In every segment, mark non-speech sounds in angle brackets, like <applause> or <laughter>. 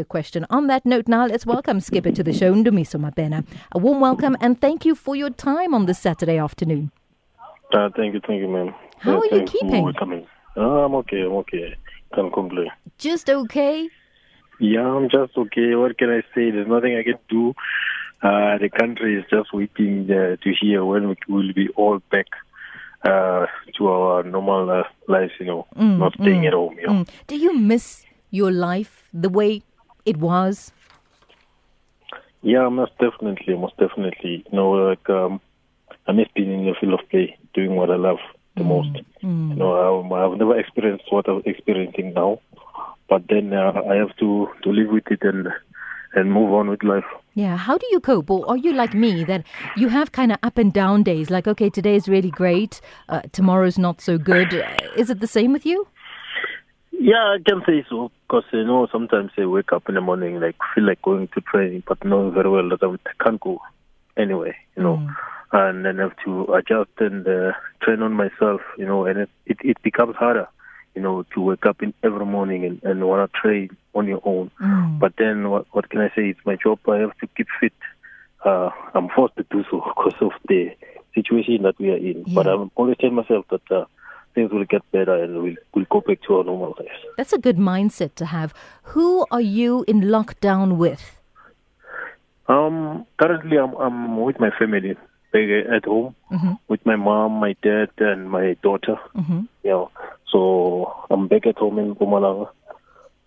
The question. On that note, now let's welcome Skipper to the show, Ndumiso Mabena. A warm welcome and thank you for your time on this Saturday afternoon. Uh, thank you, thank you, ma'am. How uh, are you keeping? Uh, I'm okay, I'm okay. Can't complain. Just okay? Yeah, I'm just okay. What can I say? There's nothing I can do. Uh, the country is just waiting uh, to hear when we will be all back uh, to our normal uh, lives, you know, not staying at home, you know. Mm. Do you miss your life the way it was? Yeah, most definitely, most definitely. You know, like um, I miss being in the field of play, doing what I love the most. You know, I, I've never experienced what I'm experiencing now, but then uh, I have to to live with it and and move on with life. Yeah, how do you cope? Or are you like me that you have kind of up and down days? Like, okay, today is really great, uh, tomorrow's not so good. Is it the same with you? Yeah, I can say so because you know sometimes I wake up in the morning like feel like going to training, but know very well that I can't go anyway. You know, and then have to adjust and uh, train on myself. You know, and it, it it becomes harder. You know, to wake up in every morning and, and want to train on your own. But then what what can I say? It's my job. I have to keep fit. Uh, I'm forced to do so <laughs> because of the situation that we are in. But I'm always telling myself that uh, things will get better and we'll, we'll go back to our normal lives. That's a good mindset to have. Who are you in lockdown with? Um, currently, I'm I'm with my family at home with my mom, my dad, and my daughter. Mm-hmm. You know, so I'm back at home in Mpumalanga.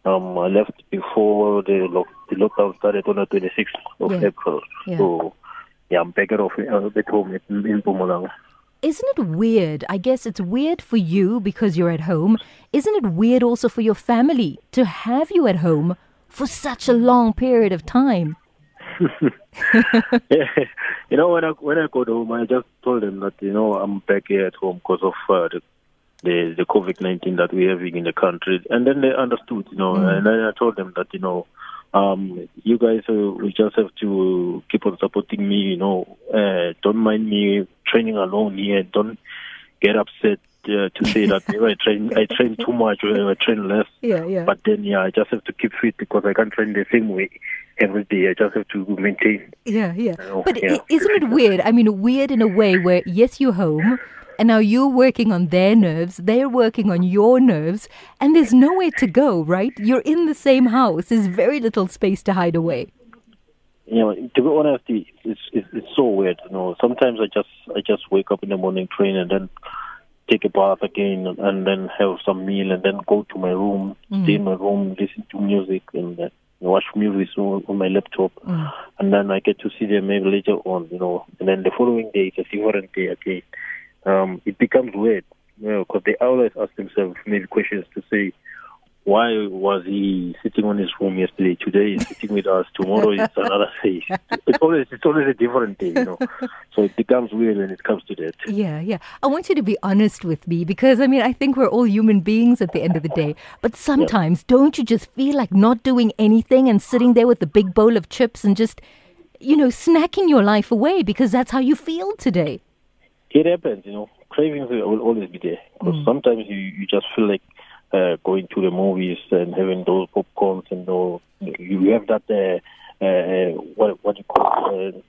Um, I left before the lock, the lockdown started on the 26th of Yeah. April. Yeah. So yeah, I'm back at, uh, at home in, in Mpumalanga. Isn't it weird? I guess it's weird for you because you're at home. Isn't it weird also for your family to have you at home for such a long period of time? <laughs> <laughs> you know, when I when I go home, I just told them that you know I'm back here at home because of uh, the the, the COVID nineteen that we're having in the country, and then they understood, you know, and then I told them that you know. Um, you guys, uh, we just have to keep on supporting me. You know, uh, don't mind me training alone here. Don't get upset uh, to say that maybe I train, I train too much or I train less. Yeah, yeah. But then, yeah, I just have to keep fit because I can't train the same way every day. I just have to maintain. Yeah, yeah. know, But yeah. isn't it weird? I mean, weird in a way where, yes, you're home, and now you're working on their nerves, they're working on your nerves, and there's nowhere to go, right? You're in the same house. There's very little space to hide away. You know, to be honest, it's, it's it's so weird. You know, sometimes I just I just wake up in the morning, train, and then take a bath again, and then have some meal, and then go to my room, stay in my room, listen to music, and uh, watch movies on, on my laptop, and then I get to see them maybe later on. You know, and then the following day it's a different day again. Um, it becomes weird, you know, because they always ask themselves maybe questions to say. Why was he sitting on his room yesterday? Today he's sitting with us. Tomorrow is <laughs> another day. It's always it's always a different day, you know. So it becomes weird when it comes to that. Yeah, yeah. I want you to be honest with me because I mean, I think we're all human beings at the end of the day. But sometimes, don't you just feel like not doing anything and sitting there with a big bowl of chips and just, you know, snacking your life away because that's how you feel today? It happens, you know. Cravings will always be there because sometimes you you just feel like uh, going to the movies and having those popcorns and all. You have that uh, uh, what what you call uh,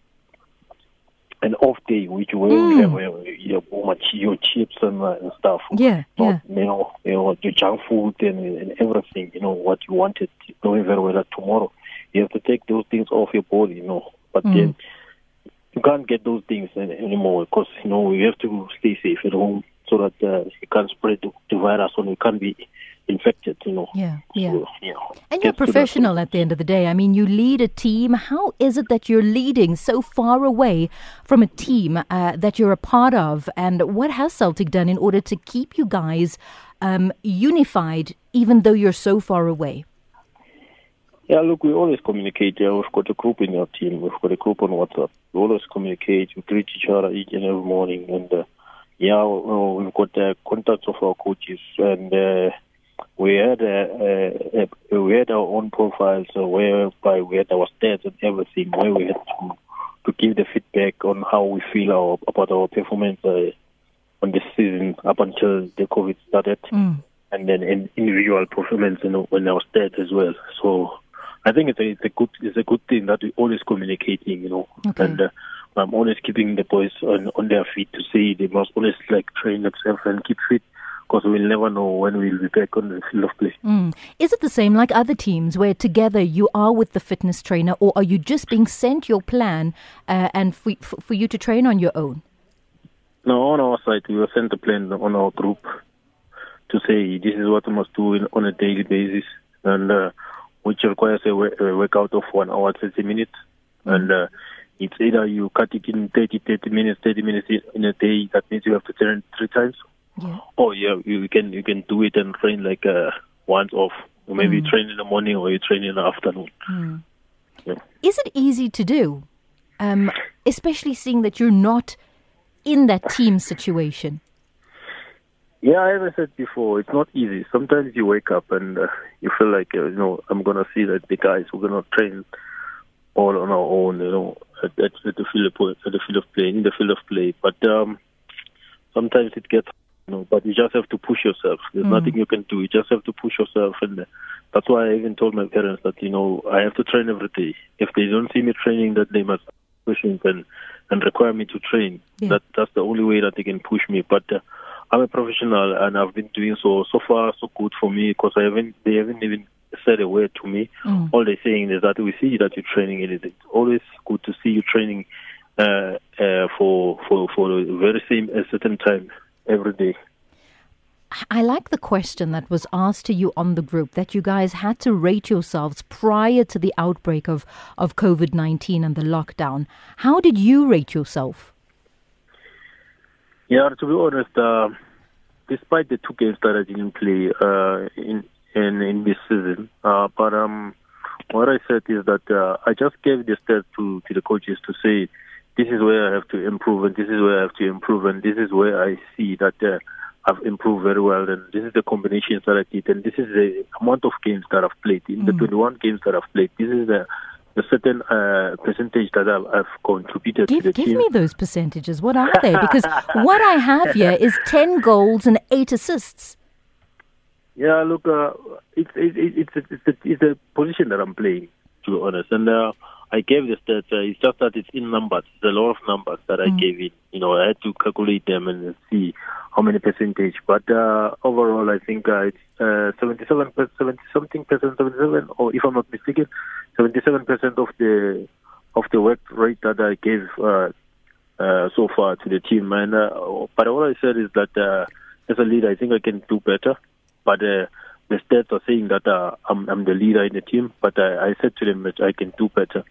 an off day, which where you will have uh, your much your chips and, uh, and stuff. Yeah, Not, you know, you know, your junk food and, and everything. You know what you wanted, knowing very well that tomorrow you have to take those things off your body. You know, but then you can't get those things an- anymore because you know you have to stay safe at home so that uh, you can't spread the, virus and you can't be infected. You know. Yeah, yeah. So, you know, And you're professional at the end of the day. I mean, you lead a team. How is it that you're leading so far away from a team uh, that you're a part of? And what has Celtic done in order to keep you guys um, unified, even though you're so far away? Yeah, look, we always communicate. Yeah, we've got a group in our team. We've got a group on WhatsApp. We always communicate. We greet each other each and every morning. And uh, yeah, we've got uh, contacts of our coaches, and uh, we had uh, uh, we had our own profiles uh, whereby we had our stats and everything, where we had to to give the feedback on how we feel our, about our performance uh, on this season up until the COVID started and then in individual performance and on our stats as well. So I think it's a, it's a good it's a good thing that we're always communicating, you know, Okay. and uh, I'm always keeping the boys on on their feet to say they must always like train themselves and keep fit because we'll never know when we'll be back on the field of play. Mm. Is it the same like other teams where together you are with the fitness trainer, or are you just being sent your plan uh, and for, for you to train on your own? No, on our side, we were sent a plan on our group to say this is what we must do in, on a daily basis, and uh, which requires a, a workout of one hour, 30 minutes. And uh, it's either you cut it in 30, 30 minutes, 30 minutes in- a day, that means you have to train three times, Yeah. or yeah, you can you can do it and train like uh, once off. Or maybe you train in the morning or you train in the afternoon. Yeah. Is it easy to do, um, especially seeing that you're not in that team situation? Yeah, as I said before, it's not easy. Sometimes you wake up and uh, you feel like, uh, you know, I'm going to see that the guys, we're going to train all on our own, you know, at, at, at the field of, at the field of play, in the field of play. But um, sometimes it gets, you know, but you just have to push yourself. There's nothing you can do. You just have to push yourself. And uh, that's why I even told my parents that, you know, I have to train every day. If they don't see me training, that they must push me and, and require me to train. Yeah. That That's the only way that they can push me. But uh, I'm a professional and I've been doing so so far so good for me because I haven't they haven't even said a word to me. All they're saying is that we see that you're training and it's always good to see you training uh, uh, for for for the very same a certain time every day. I like the question that was asked to you on the group that you guys had to rate yourselves prior to the outbreak of, of COVID 19 and the lockdown. How did you rate yourself? Yeah, to be honest, uh, despite the two games that I didn't play uh, in in in this season, uh, but um, what I said is that uh, I just gave the stats to to the coaches to say this is where I have to improve and this is where I have to improve and this is where I see that uh, I've improved very well and this is the combinations that I did and this is the amount of games that I've played in the 21 games that I've played. This is the the certain uh, percentage that I've, I've contributed to the Give, give team. me those percentages. What are they? Because <laughs> what I have here is 10 goals and 8 assists. Yeah, look, uh, it's it, it, it's it's it's a, it's a position that I'm playing, to be honest. And uh, I gave the stats. Uh, it's just that it's in numbers. It's a lot of numbers that I gave it. You know, I had to calculate them and see how many percentage. But uh, overall, I think uh, it's uh, 77, per- 70 something percent, 77, or if I'm not mistaken, 77 percent of the of the work rate that I gave uh, uh, so far to the team. And uh, but all I said is that uh, as a leader, I think I can do better. But uh, the stats are saying that uh, I'm, I'm the leader in the team. But I, I said to them that I can do better.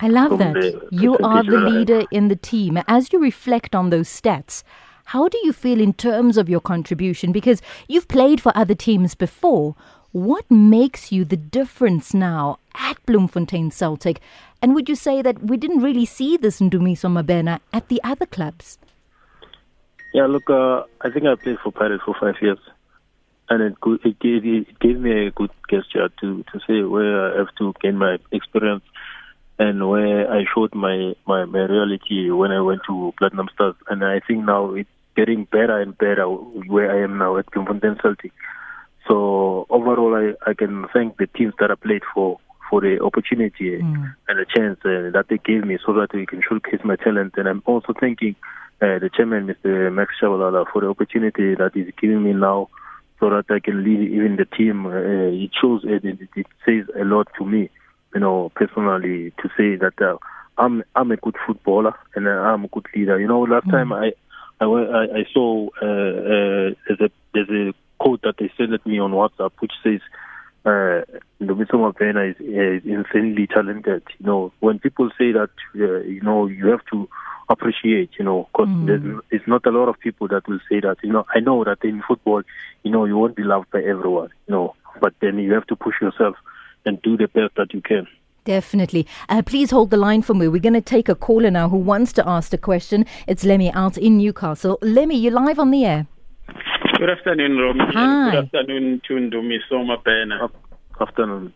I love that. You are the leader in the team. As you reflect on those stats, how do you feel in terms of your contribution? Because you've played for other teams before. What makes you the difference now at Bloemfontein Celtic? And would you say that we didn't really see this in Dumiso Mabena at the other clubs? Yeah, look, uh, I think I played for Pirates for five years, and it it gave it gave me a good gesture to to say where I have to gain my experience, and where I showed my my, my reality when I went to Platinum Stars, and I think now it's getting better and better where I am now at Bloemfontein Celtic. So overall, I, I can thank the teams that I played for for the opportunity and the chance uh, that they gave me so that we can showcase my talent. And I'm also thanking uh, the chairman, Mr. Max Tshabalala, for the opportunity that he's giving me now so that I can lead even the team. Uh, it shows, it, it, it says a lot to me, you know, personally, to say that uh, I'm I'm a good footballer and uh, I'm a good leader. You know, last time I I, I, saw uh, uh, there's a there's a quote that they sent at me on WhatsApp which says uh, Ndumiso Mabena is, is insanely talented. You know, when people say that, uh, you know, you have to appreciate, you know, because there's it's not a lot of people that will say that. You know, I know that in football, you know, you won't be loved by everyone, you know, but then you have to push yourself and do the best that you can. Definitely. Uh, please hold the line for me. We're going to take a caller now who wants to ask a question. It's Lemmy out in Newcastle. Lemmy, you're live on the air. Good afternoon, Romy. Hi. Good afternoon to Ndumiso Mabena. Afternoon.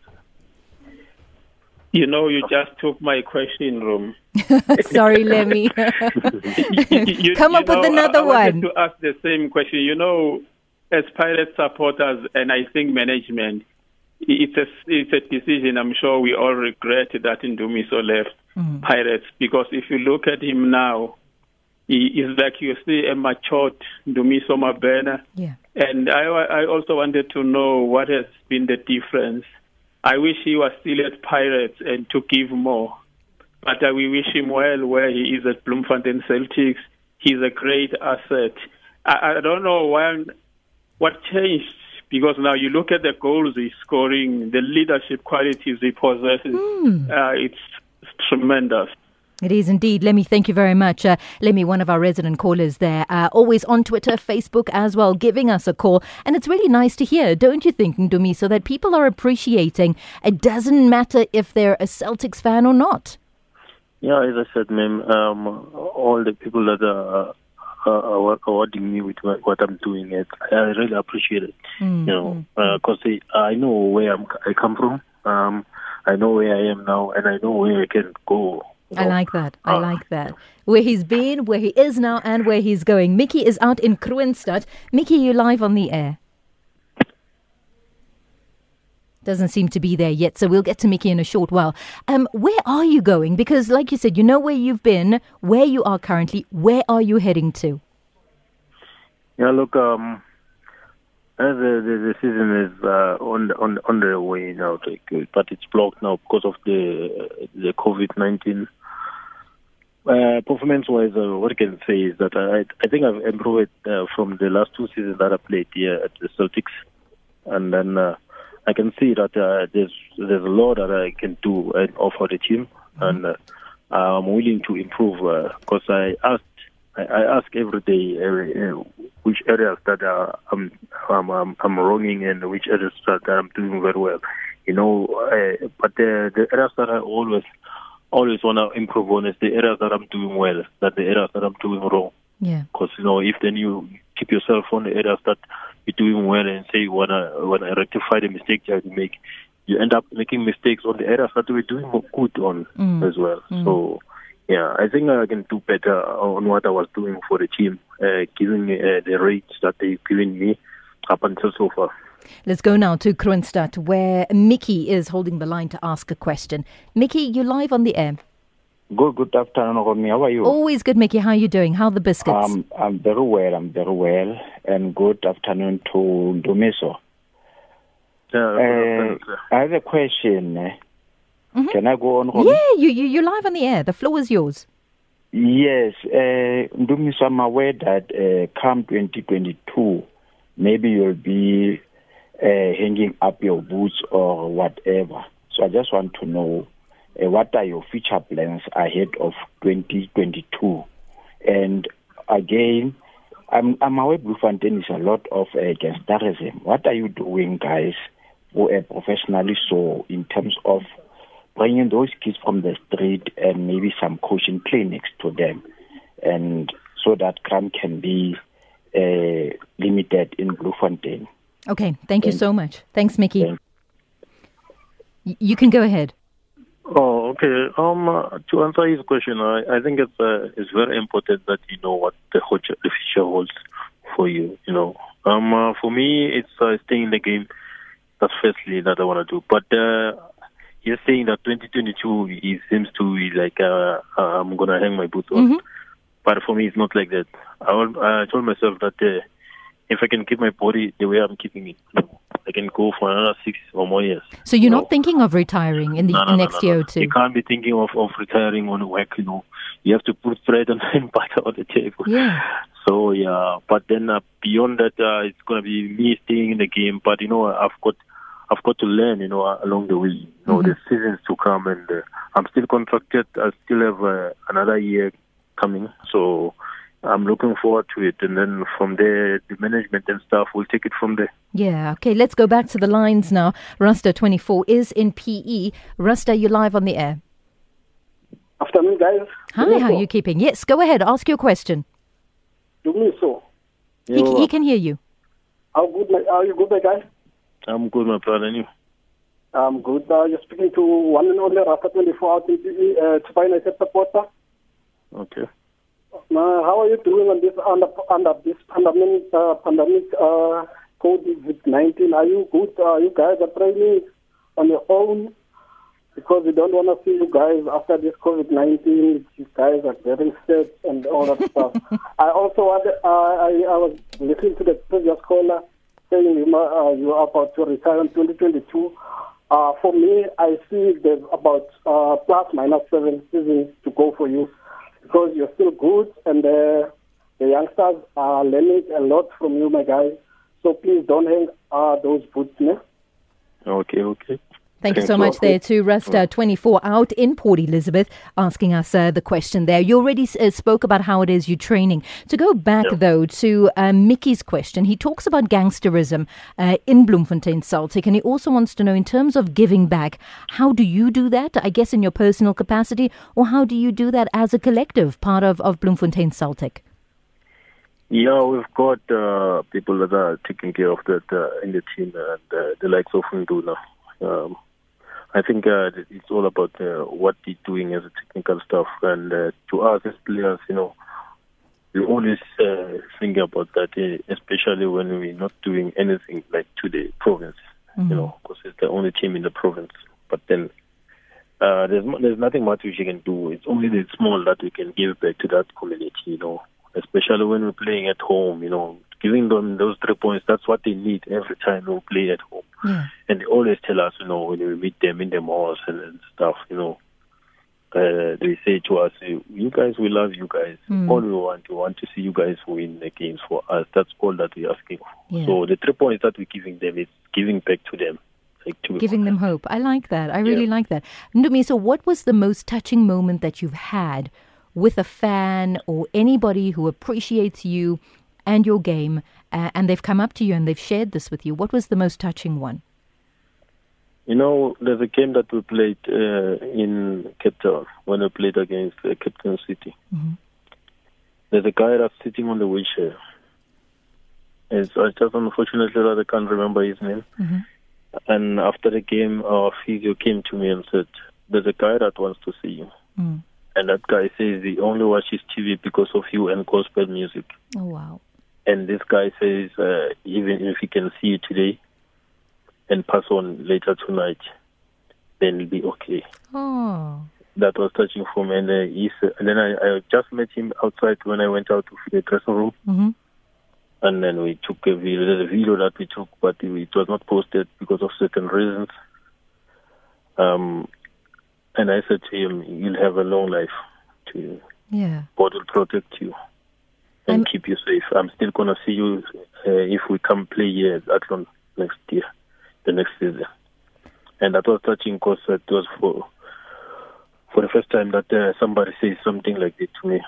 You know, you just took my question, Rom. <laughs> <laughs> Sorry, Lemmy. You- <laughs> Come you up with know, another I, I wanted one. to ask the same question. You know, as Pirate supporters and I think management, it's a it's a decision I'm sure we all regret that Ndumiso left Mm. Pirates because if you look at him now, he is like you see a matured Ndumiso Mabena. Yeah. And I, I also wanted to know what has been the difference. I wish he was still at Pirates and to give more. But uh, we wish him well where he is at Bloemfontein Celtics. He's a great asset. I, I don't know when, what changed because now you look at the goals he's scoring, the leadership qualities he possesses. Uh, it's, it's tremendous. It is indeed. Lemmy, thank you very much. Uh, Lemmy, one of our resident callers there, uh, always on Twitter, Facebook as well, giving us a call. And it's really nice to hear, don't you think, Ndumi, so that people are appreciating it doesn't matter if they're a Celtics fan or not. Yeah, as I said, ma'am, um, all the people that are, are awarding me with what, what I'm doing, it, I really appreciate it. Mm, you know, because I know where I'm, I come from. Um, I know where I am now, and I know where I can go. you I like that. I Ah. like that. Where he's been, where he is now, and where he's going. Mickey is out in Kroonstad. Mickey, you live on the air. Doesn't seem to be there yet, so we'll get to Mickey in a short while. Um, where are you going? Because, like you said, you know where you've been, where you are currently. Where are you heading to? Yeah, look, um, the, the, the season is uh, on on on the way now, but it's blocked now because of the the COVID nineteen. Uh, performance-wise, uh, what I can say is that I I think I've improved uh, from the last two seasons that I played here at the Celtics, and then uh, I can see that uh, there's there's a lot that I can do and offer the team, and uh, I'm willing to improve because I asked I, I ask every day every, uh, which areas that uh, I'm, I'm I'm I'm wronging and which areas that I'm doing very well, you know. Uh, but the the areas that I always always want to improve on is the areas that I'm doing well, that the areas that I'm doing wrong. Yeah. Because you know, if then you keep yourself on the areas that you're doing well and say when I when I rectify the mistakes I make, you end up making mistakes on the areas that we're doing good on Mm. as well. So yeah, I think I can do better on what I was doing for the team, uh, giving uh, the rates that they've given me up until so far. Let's go now to Kroonstad, where Mickey is holding the line to ask a question. Mickey, you're live on the air. Good, good afternoon, Romy. How are you? Always good, Mickey. How are you doing? How are the biscuits? Um, I'm very well. I'm very well. And good afternoon to Ndumiso. Yeah, Uh, I have a question. eh. Can I go on, Romy? yeah, you, you, you're live on the air. The floor is yours. Yes. Uh, Ndumiso, I'm aware that uh, come 2022, maybe you'll be uh, hanging up your boots or whatever. So I just want to know uh, what are your future plans ahead of 2022? And again, I'm, I'm aware Bloemfontein is a lot of uh, gangsterism. What are you doing, guys, for, uh, professionally so in terms of bringing those kids from the street and maybe some coaching clinics to them, and so that crime can be uh, limited in Bloemfontein. Okay, thank you so much. Thanks, Mickey. You can go ahead. Oh, okay. Um, uh, to answer his question, I, I think it's uh, it's very important that you know what the future, the future holds for you. You know, um, uh, for me, it's uh, staying in the game. That's firstly that I want to do. But uh, you're saying that 2022 it seems to be like uh, uh, I'm gonna hang my boots on. Mhm. But for me, it's not like that. I, I told myself that uh, if I can keep my body the way I'm keeping it, you know, I can go for another six or more years. So you're No. not thinking of retiring in the No, no, next no, year or two? You can't be thinking of, of retiring on work, you know. You have to put bread <laughs> and butter on the table. Yeah. So, yeah. But then uh, beyond that, uh, it's going to be me staying in the game. But, you know, I've got I've got to learn, you know, uh, along the way. You know, Mhm. the seasons to come. And uh, I'm still contracted. I still have uh, another year coming. So I'm looking forward to it. And then from there, the management and stuff, we'll take it from there. Yeah. Okay, let's go back to the lines now. Rasta24 is in PE. Rasta, you're live on the air. Afternoon, guys. Hi, how are you keeping? Yes, go ahead. Ask your question. Ndumiso. He, he can hear you. How good? My, are you good, my guy? I'm good, my brother. And you? I'm good. Uh, you're speaking to one and only Rasta 24 out in PE, uh, to finance supporter. Okay. Uh, how are you doing on this under under this pandemic uh, pandemic uh, COVID-19? Are you good? Are you guys are training? on your own because we don't want to see you guys after this COVID 19. You guys are getting sick and all that stuff. <laughs> I also want, uh, I, I was listening to the previous caller saying you, uh, you are about to retire in 2022. Uh, for me, I see there's about uh, plus minus seven seasons to go for you because you're still good and uh, the youngsters are learning a lot from you, my guy. So please don't hang uh, those boots, ne? Okay, okay. Thank you so much there to Rasta24 out in Port Elizabeth asking us uh, the question there. You already uh, spoke about how it is you're training. To go back, Yeah. though, to uh, Mickey's question, he talks about gangsterism uh, in Bloemfontein Celtic, and he also wants to know, in terms of giving back, how do you do that? I guess in your personal capacity, or how do you do that as a collective part of, of Bloemfontein Celtic? Yeah, we've got uh, people that are taking care of that uh, in the team, and uh, the likes of Nduna. Um, I think uh, it's all about uh, what he's doing as a technical stuff, and uh, to us as players, you know, we always uh, think about that, uh, especially when we're not doing anything like to the province, you know, because it's the only team in the province. But then uh, there's there's nothing much we can do. It's only the small that we can give back to that community, you know, especially when we're playing at home, you know, giving them those three points. That's what they need every time we play at home. Yeah. And they always tell us, you know, when we meet them in the malls and, and stuff, you know, uh, they say to us, "You guys, we love you guys. All we want, we want to see you guys win the games for us. That's all that we're asking for. Yeah. So the three points that we're giving them is giving back to them, like to Giving them hope. I like that. I really Yeah. like that. Ndumi, so what was the most touching moment that you've had with a fan or anybody who appreciates you and your game uh, and they've come up to you and they've shared this with you? What was the most touching one? You know, there's a game that we played uh, in Cape Town when we played against uh, Cape Town City. There's a guy that's sitting on the wheelchair. It's I just unfortunately I can't remember his name. And after the game, our physio came to me and said, "There's a guy that wants to see you." Mm. And that guy says he only watches TV because of you and gospel music. Oh, wow. And this guy says, uh, even if he can see you today and pass on later tonight, then it'll be okay. Oh, That was touching for me. And, uh, he's, and then I, I just met him outside when I went out to the dressing room. hmm And then we took a video. Video that we took, but it was not posted because of certain reasons. Um, and I said to him, "You'll have a long life. To yeah. God will protect you and I'm- keep you safe. I'm still gonna see you uh, if we come play here at Athlone next year, the next season." And that was touching because it was for for the first time that uh, somebody says something like that to me,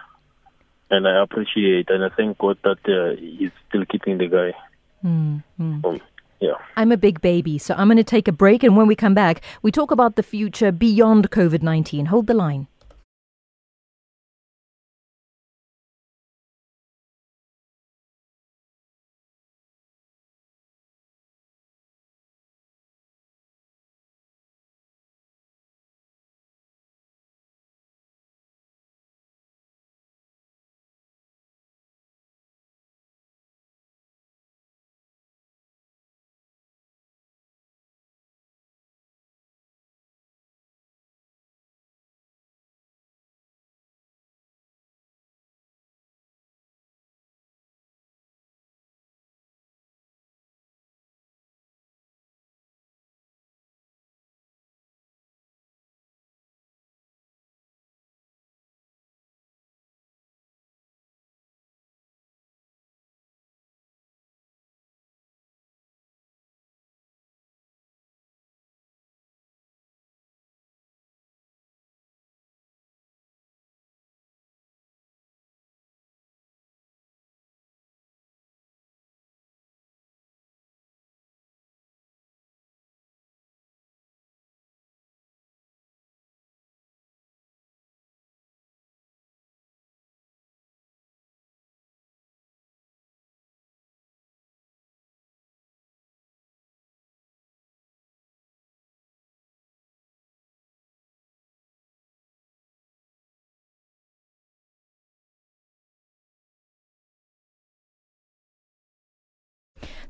and I appreciate and I thank God that uh, he's still keeping the guy. Mm, mm. Um, yeah. I'm a big baby, so I'm going to take a break. And when we come back, we talk about the future beyond COVID 19. Hold the line.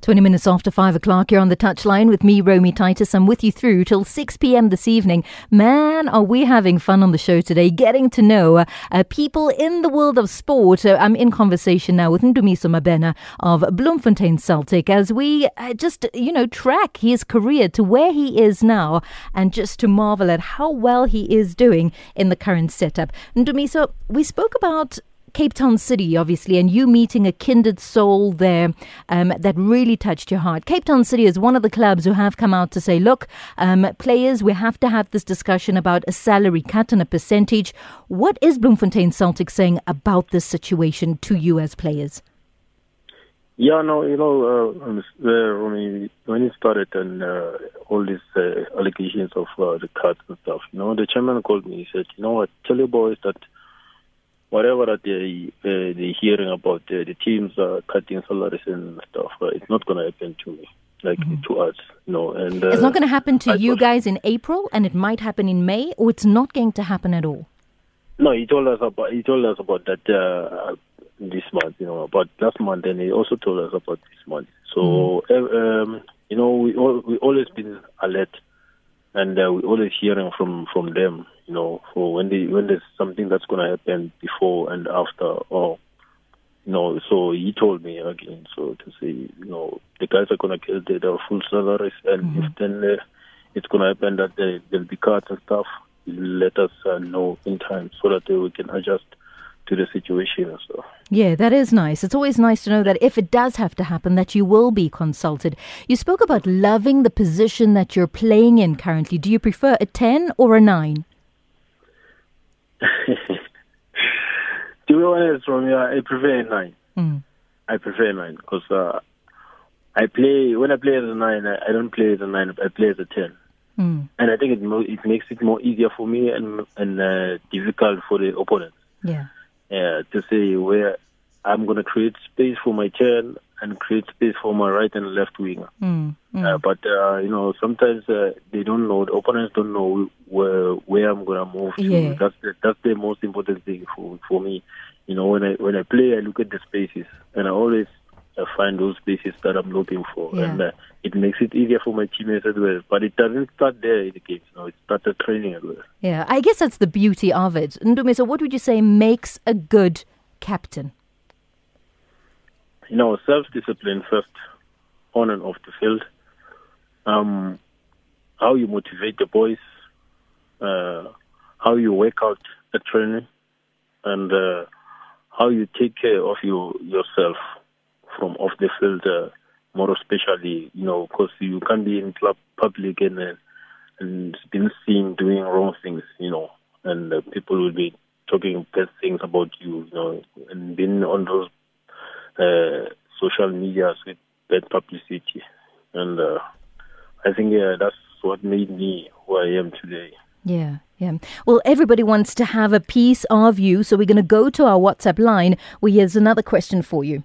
20 minutes after 5 o'clock, you're on the touchline with me, Romy Titus. I'm with you through till 6 p.m. this evening. Man, are we having fun on the show today, getting to know uh, uh, people in the world of sport. Uh, I'm in conversation now with Ndumiso Mabena of Bloemfontein Celtic as we uh, just, you know, track his career to where he is now and just to marvel at how well he is doing in the current setup. Ndumiso, we spoke about Cape Town City, obviously, and you meeting a kindred soul there um, that really touched your heart. Cape Town City is one of the clubs who have come out to say, look, um, players, we have to have this discussion about a salary cut and a percentage. What is Bloemfontein Celtic saying about this situation to you as players? Yeah, no, you know, uh, when, when it started and uh, all these uh, allegations of uh, the cuts and stuff, you know, the chairman called me. He said, you know what, tell your boys that whatever that they uh, they hearing about uh, the teams uh, cutting salaries and stuff, uh, it's not going to happen to me, like mm-hmm. to us, you know. And uh, it's not going to happen to I you guys in April, and it might happen in May, or it's not going to happen at all. No, he told us about he told us about that uh, this month, you know, about last month, and he also told us about this month. So, mm-hmm. um, you know, we all, we always been alert, and uh, we're always hearing from from them you know, for when they when there's something that's going to happen before and after, or you know. So he told me again, so to say, you know, the guys are going to get their full salaries, and mm-hmm. if then uh, it's going to happen that they, there'll be cuts and stuff, let us uh, know in time so that we can adjust to the situation so. Yeah, that is nice. It's always nice to know that if it does have to happen, that you will be consulted. You spoke about loving the position that you're playing in currently. Do you prefer a 10 or a 9? <laughs> to be honest, from you, I prefer a nine. Mm. I prefer a nine because uh, I play when I play as a nine. I, I, don't play as a nine. I play as a ten, mm. and I think it mo- it makes it more easier for me and and uh, difficult for the opponent. Yeah, yeah. To say where I'm going to create space for my ten and create space for my right and left winger. Mm, mm. Uh, but uh, you know, sometimes uh, they don't know. The opponents don't know where where I'm gonna move to. Yeah. That's the, that's the most important thing for for me. You know, when I when I play, I look at the spaces, and I always uh, find those spaces that I'm looking for, yeah. and uh, it makes it easier for my teammates as well. But it doesn't start there in the games. No, it starts at training as well. Yeah, I guess that's the beauty of it. Ndume, so what would you say makes a good captain? you know, self-discipline first, on and off the field. Um, how you motivate the boys, uh, how you work out at training, and uh, how you take care of you yourself from off the field. Uh, more especially, you know, because you can't be in club public and uh, and been seen doing wrong things, you know, and uh, people will be talking bad things about you, you know, and being on those uh, social media with bad publicity. And uh, I think yeah, that's what made me who I am today. Yeah, yeah. Well, everybody wants to have a piece of you, so we're going to go to our WhatsApp line where here's another question for you.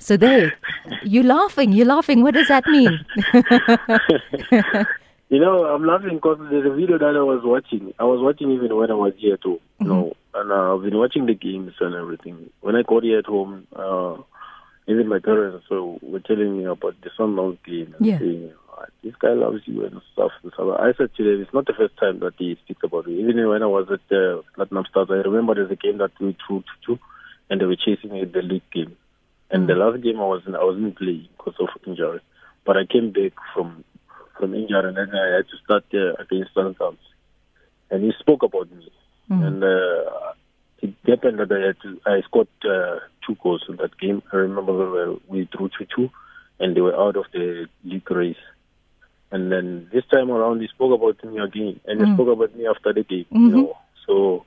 So there, you're laughing. You're laughing. What does that mean? <laughs> you know, I'm laughing because there's a video that I was watching. I was watching even when I was here too. You mm-hmm. know, and uh, I've been watching the games and everything. When I got here at home, uh, even my parents so were telling me about the Sundowns game and yeah. saying, oh, "This guy loves you" and stuff. And stuff. I said to them, "It's not the first time that he speaks about me. Even when I was at the Platinum Stars, I remember there's a game that we drew two and they were chasing me at the league game. And the last game I was in, I wasn't playing because of injury, but I came back from from injury and then I had to start uh, against Sundowns. And he spoke about me, mm. and uh, it happened that I had to, I scored uh, two goals in that game. I remember. We drew two two, and they were out of the league race. And then this time around, he spoke about me again, and he mm. spoke about me after the game. Mm-hmm. You know, so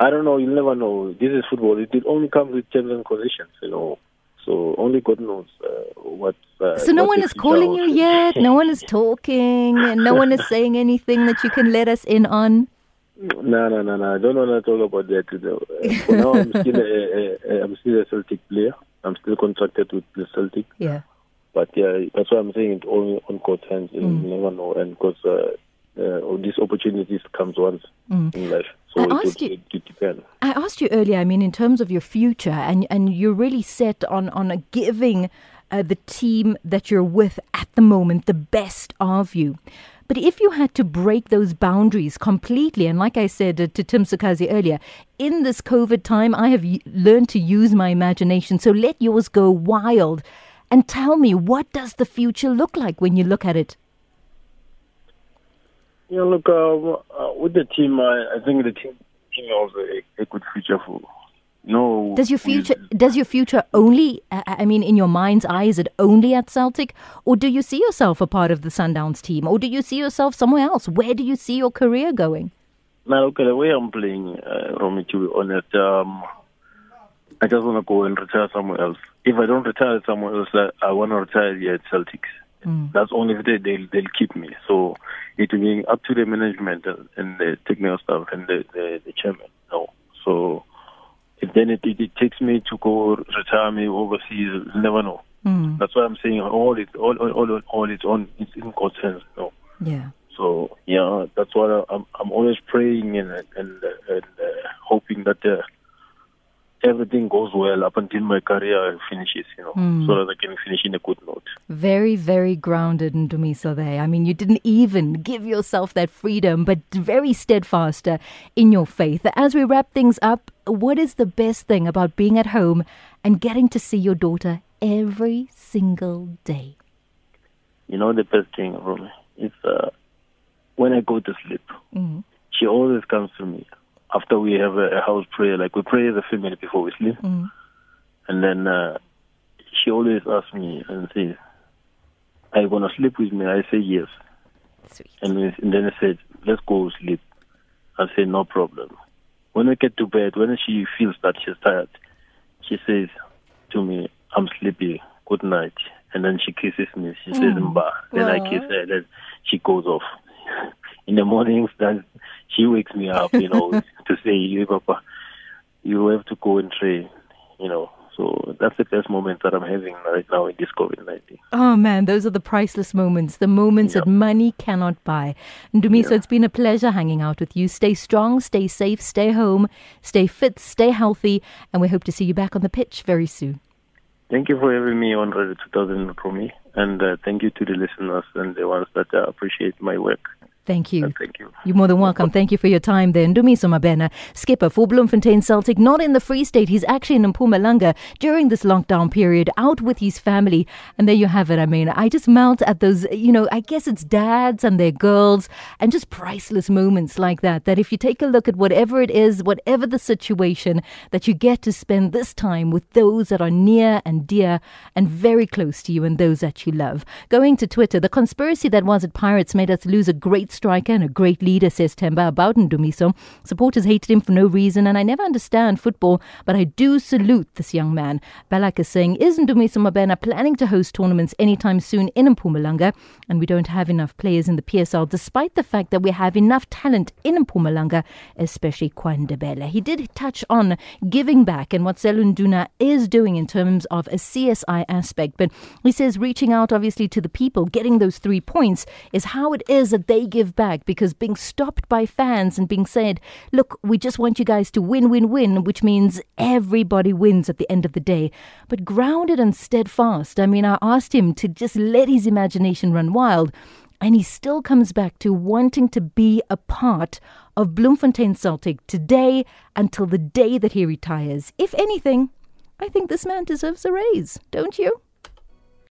I don't know. You'll never know. This is football. It, it only comes with terms and conditions, you know. So only God knows uh, what. Uh, So no one is calling you yet. No one is talking, and no one is <laughs> saying anything that you can let us in on. No, no, no, no. I don't want to talk about that. You know. Uh, For now, I'm still a, a, a, I'm still a Celtic player. I'm still contracted with the Celtic. Yeah. But yeah, that's why I'm saying it only on court hands. You Mm. never know, and because uh, uh, all these opportunities comes once in life, so Mm. I it, asked would, you- it, it depends. I asked you earlier. I mean, in terms of your future, and and you're really set on on a giving uh, the team that you're with at the moment the best of you. But if you had to break those boundaries completely, and like I said uh, to Tim Sukazi earlier, in this COVID time, I have y- learned to use my imagination. So let yours go wild, and tell me what does the future look like when you look at it. Yeah, look, um, uh, with the team, I, I think the team team has a, a good future for. No, Does your is- future does your future only I mean in your mind's eye is it only at Celtic or do you see yourself a part of the Sundowns team or do you see yourself somewhere else where do you see your career going Now, look, the way I'm playing, uh, Romy, to be honest, um, I just want to go and retire somewhere else. If I don't retire somewhere else, I, I want to retire here at Celtics. That's only if they, they'll, they'll keep me. So it will be up to the management and, and the technical staff and the, the, the chairman. No. So if then it, it, it takes me to go retire me overseas, never know. That's why I'm saying all it all all all, all it's on it's in God's hands. No. yeah So yeah, that's why I'm. I'm always praying and and and uh, hoping that uh, everything goes well up until my career finishes. You know, so that I can finish in a good note. very very grounded in Dumiso there I mean you didn't even give yourself that freedom but very steadfast uh, in your faith as we wrap things up what is the best thing about being at home and getting to see your daughter every single day You know, the best thing, Romy, is uh, when I go to sleep. Mhm. She always comes to me after we have a, a house prayer. Like we pray as a family before we sleep, Mm. and then uh, she always asks me and says, "Are you gonna sleep with me?" I say yes. sweet And, we, and then I said, let's go sleep. I say, no problem. When we get to bed, when she feels that she's tired, she says to me, I'm sleepy. Good night. And then she kisses me. She says, Mba. Then I kiss her. Then she goes off. <laughs> In the mornings, <laughs> then she wakes me up, you know, <laughs> to say, you, Papa, you have to go and train, you know. So that's the best moment that I'm having right now in this COVID 19. Oh man, those are the priceless moments, the moments that money cannot buy. Ndumiso, it's been a pleasure hanging out with you. Stay strong, stay safe, stay home, stay fit, stay healthy, and we hope to see you back on the pitch very soon. Thank you for having me on Radio 2000 Romy, and uh, thank you to the listeners and the ones that uh, appreciate my work. Thank you. Thank you. You're more than welcome. Thank you for your time there. Ndumiso Mabena, skipper for Bloemfontein Celtic, not in the Free State. He's actually in Mpumalanga during this lockdown period, out with his family. And there you have it. I mean, I just melt at those, you know, I guess it's dads and their girls and just priceless moments like that. That if you take a look at whatever it is, whatever the situation, that you get to spend this time with those that are near and dear and very close to you and those that you love. Going to Twitter, the conspiracy that was at Pirates made us lose a great striker and a great leader, says Temba about Ndumiso. Supporters hated him for no reason, and I never understand football, but I do salute this young man. Balak is saying, Is Ndumiso Mabena planning to host tournaments anytime soon in Mpumalanga? And we don't have enough players in the PSL, despite the fact that we have enough talent in Mpumalanga, especially Kwandebele. He did touch on giving back and what Selunduna is doing in terms of a CSI aspect, but he says reaching out obviously to the people, getting those three points is how it is that they give back because being stopped by fans and being said, look, we just want you guys to win, win, win, which means everybody wins at the end of the day. But grounded and steadfast. I mean, I asked him to just let his imagination run wild. And he still comes back to wanting to be a part of Bloemfontein Celtic today until the day that he retires. If anything, I think this man deserves a raise, don't you?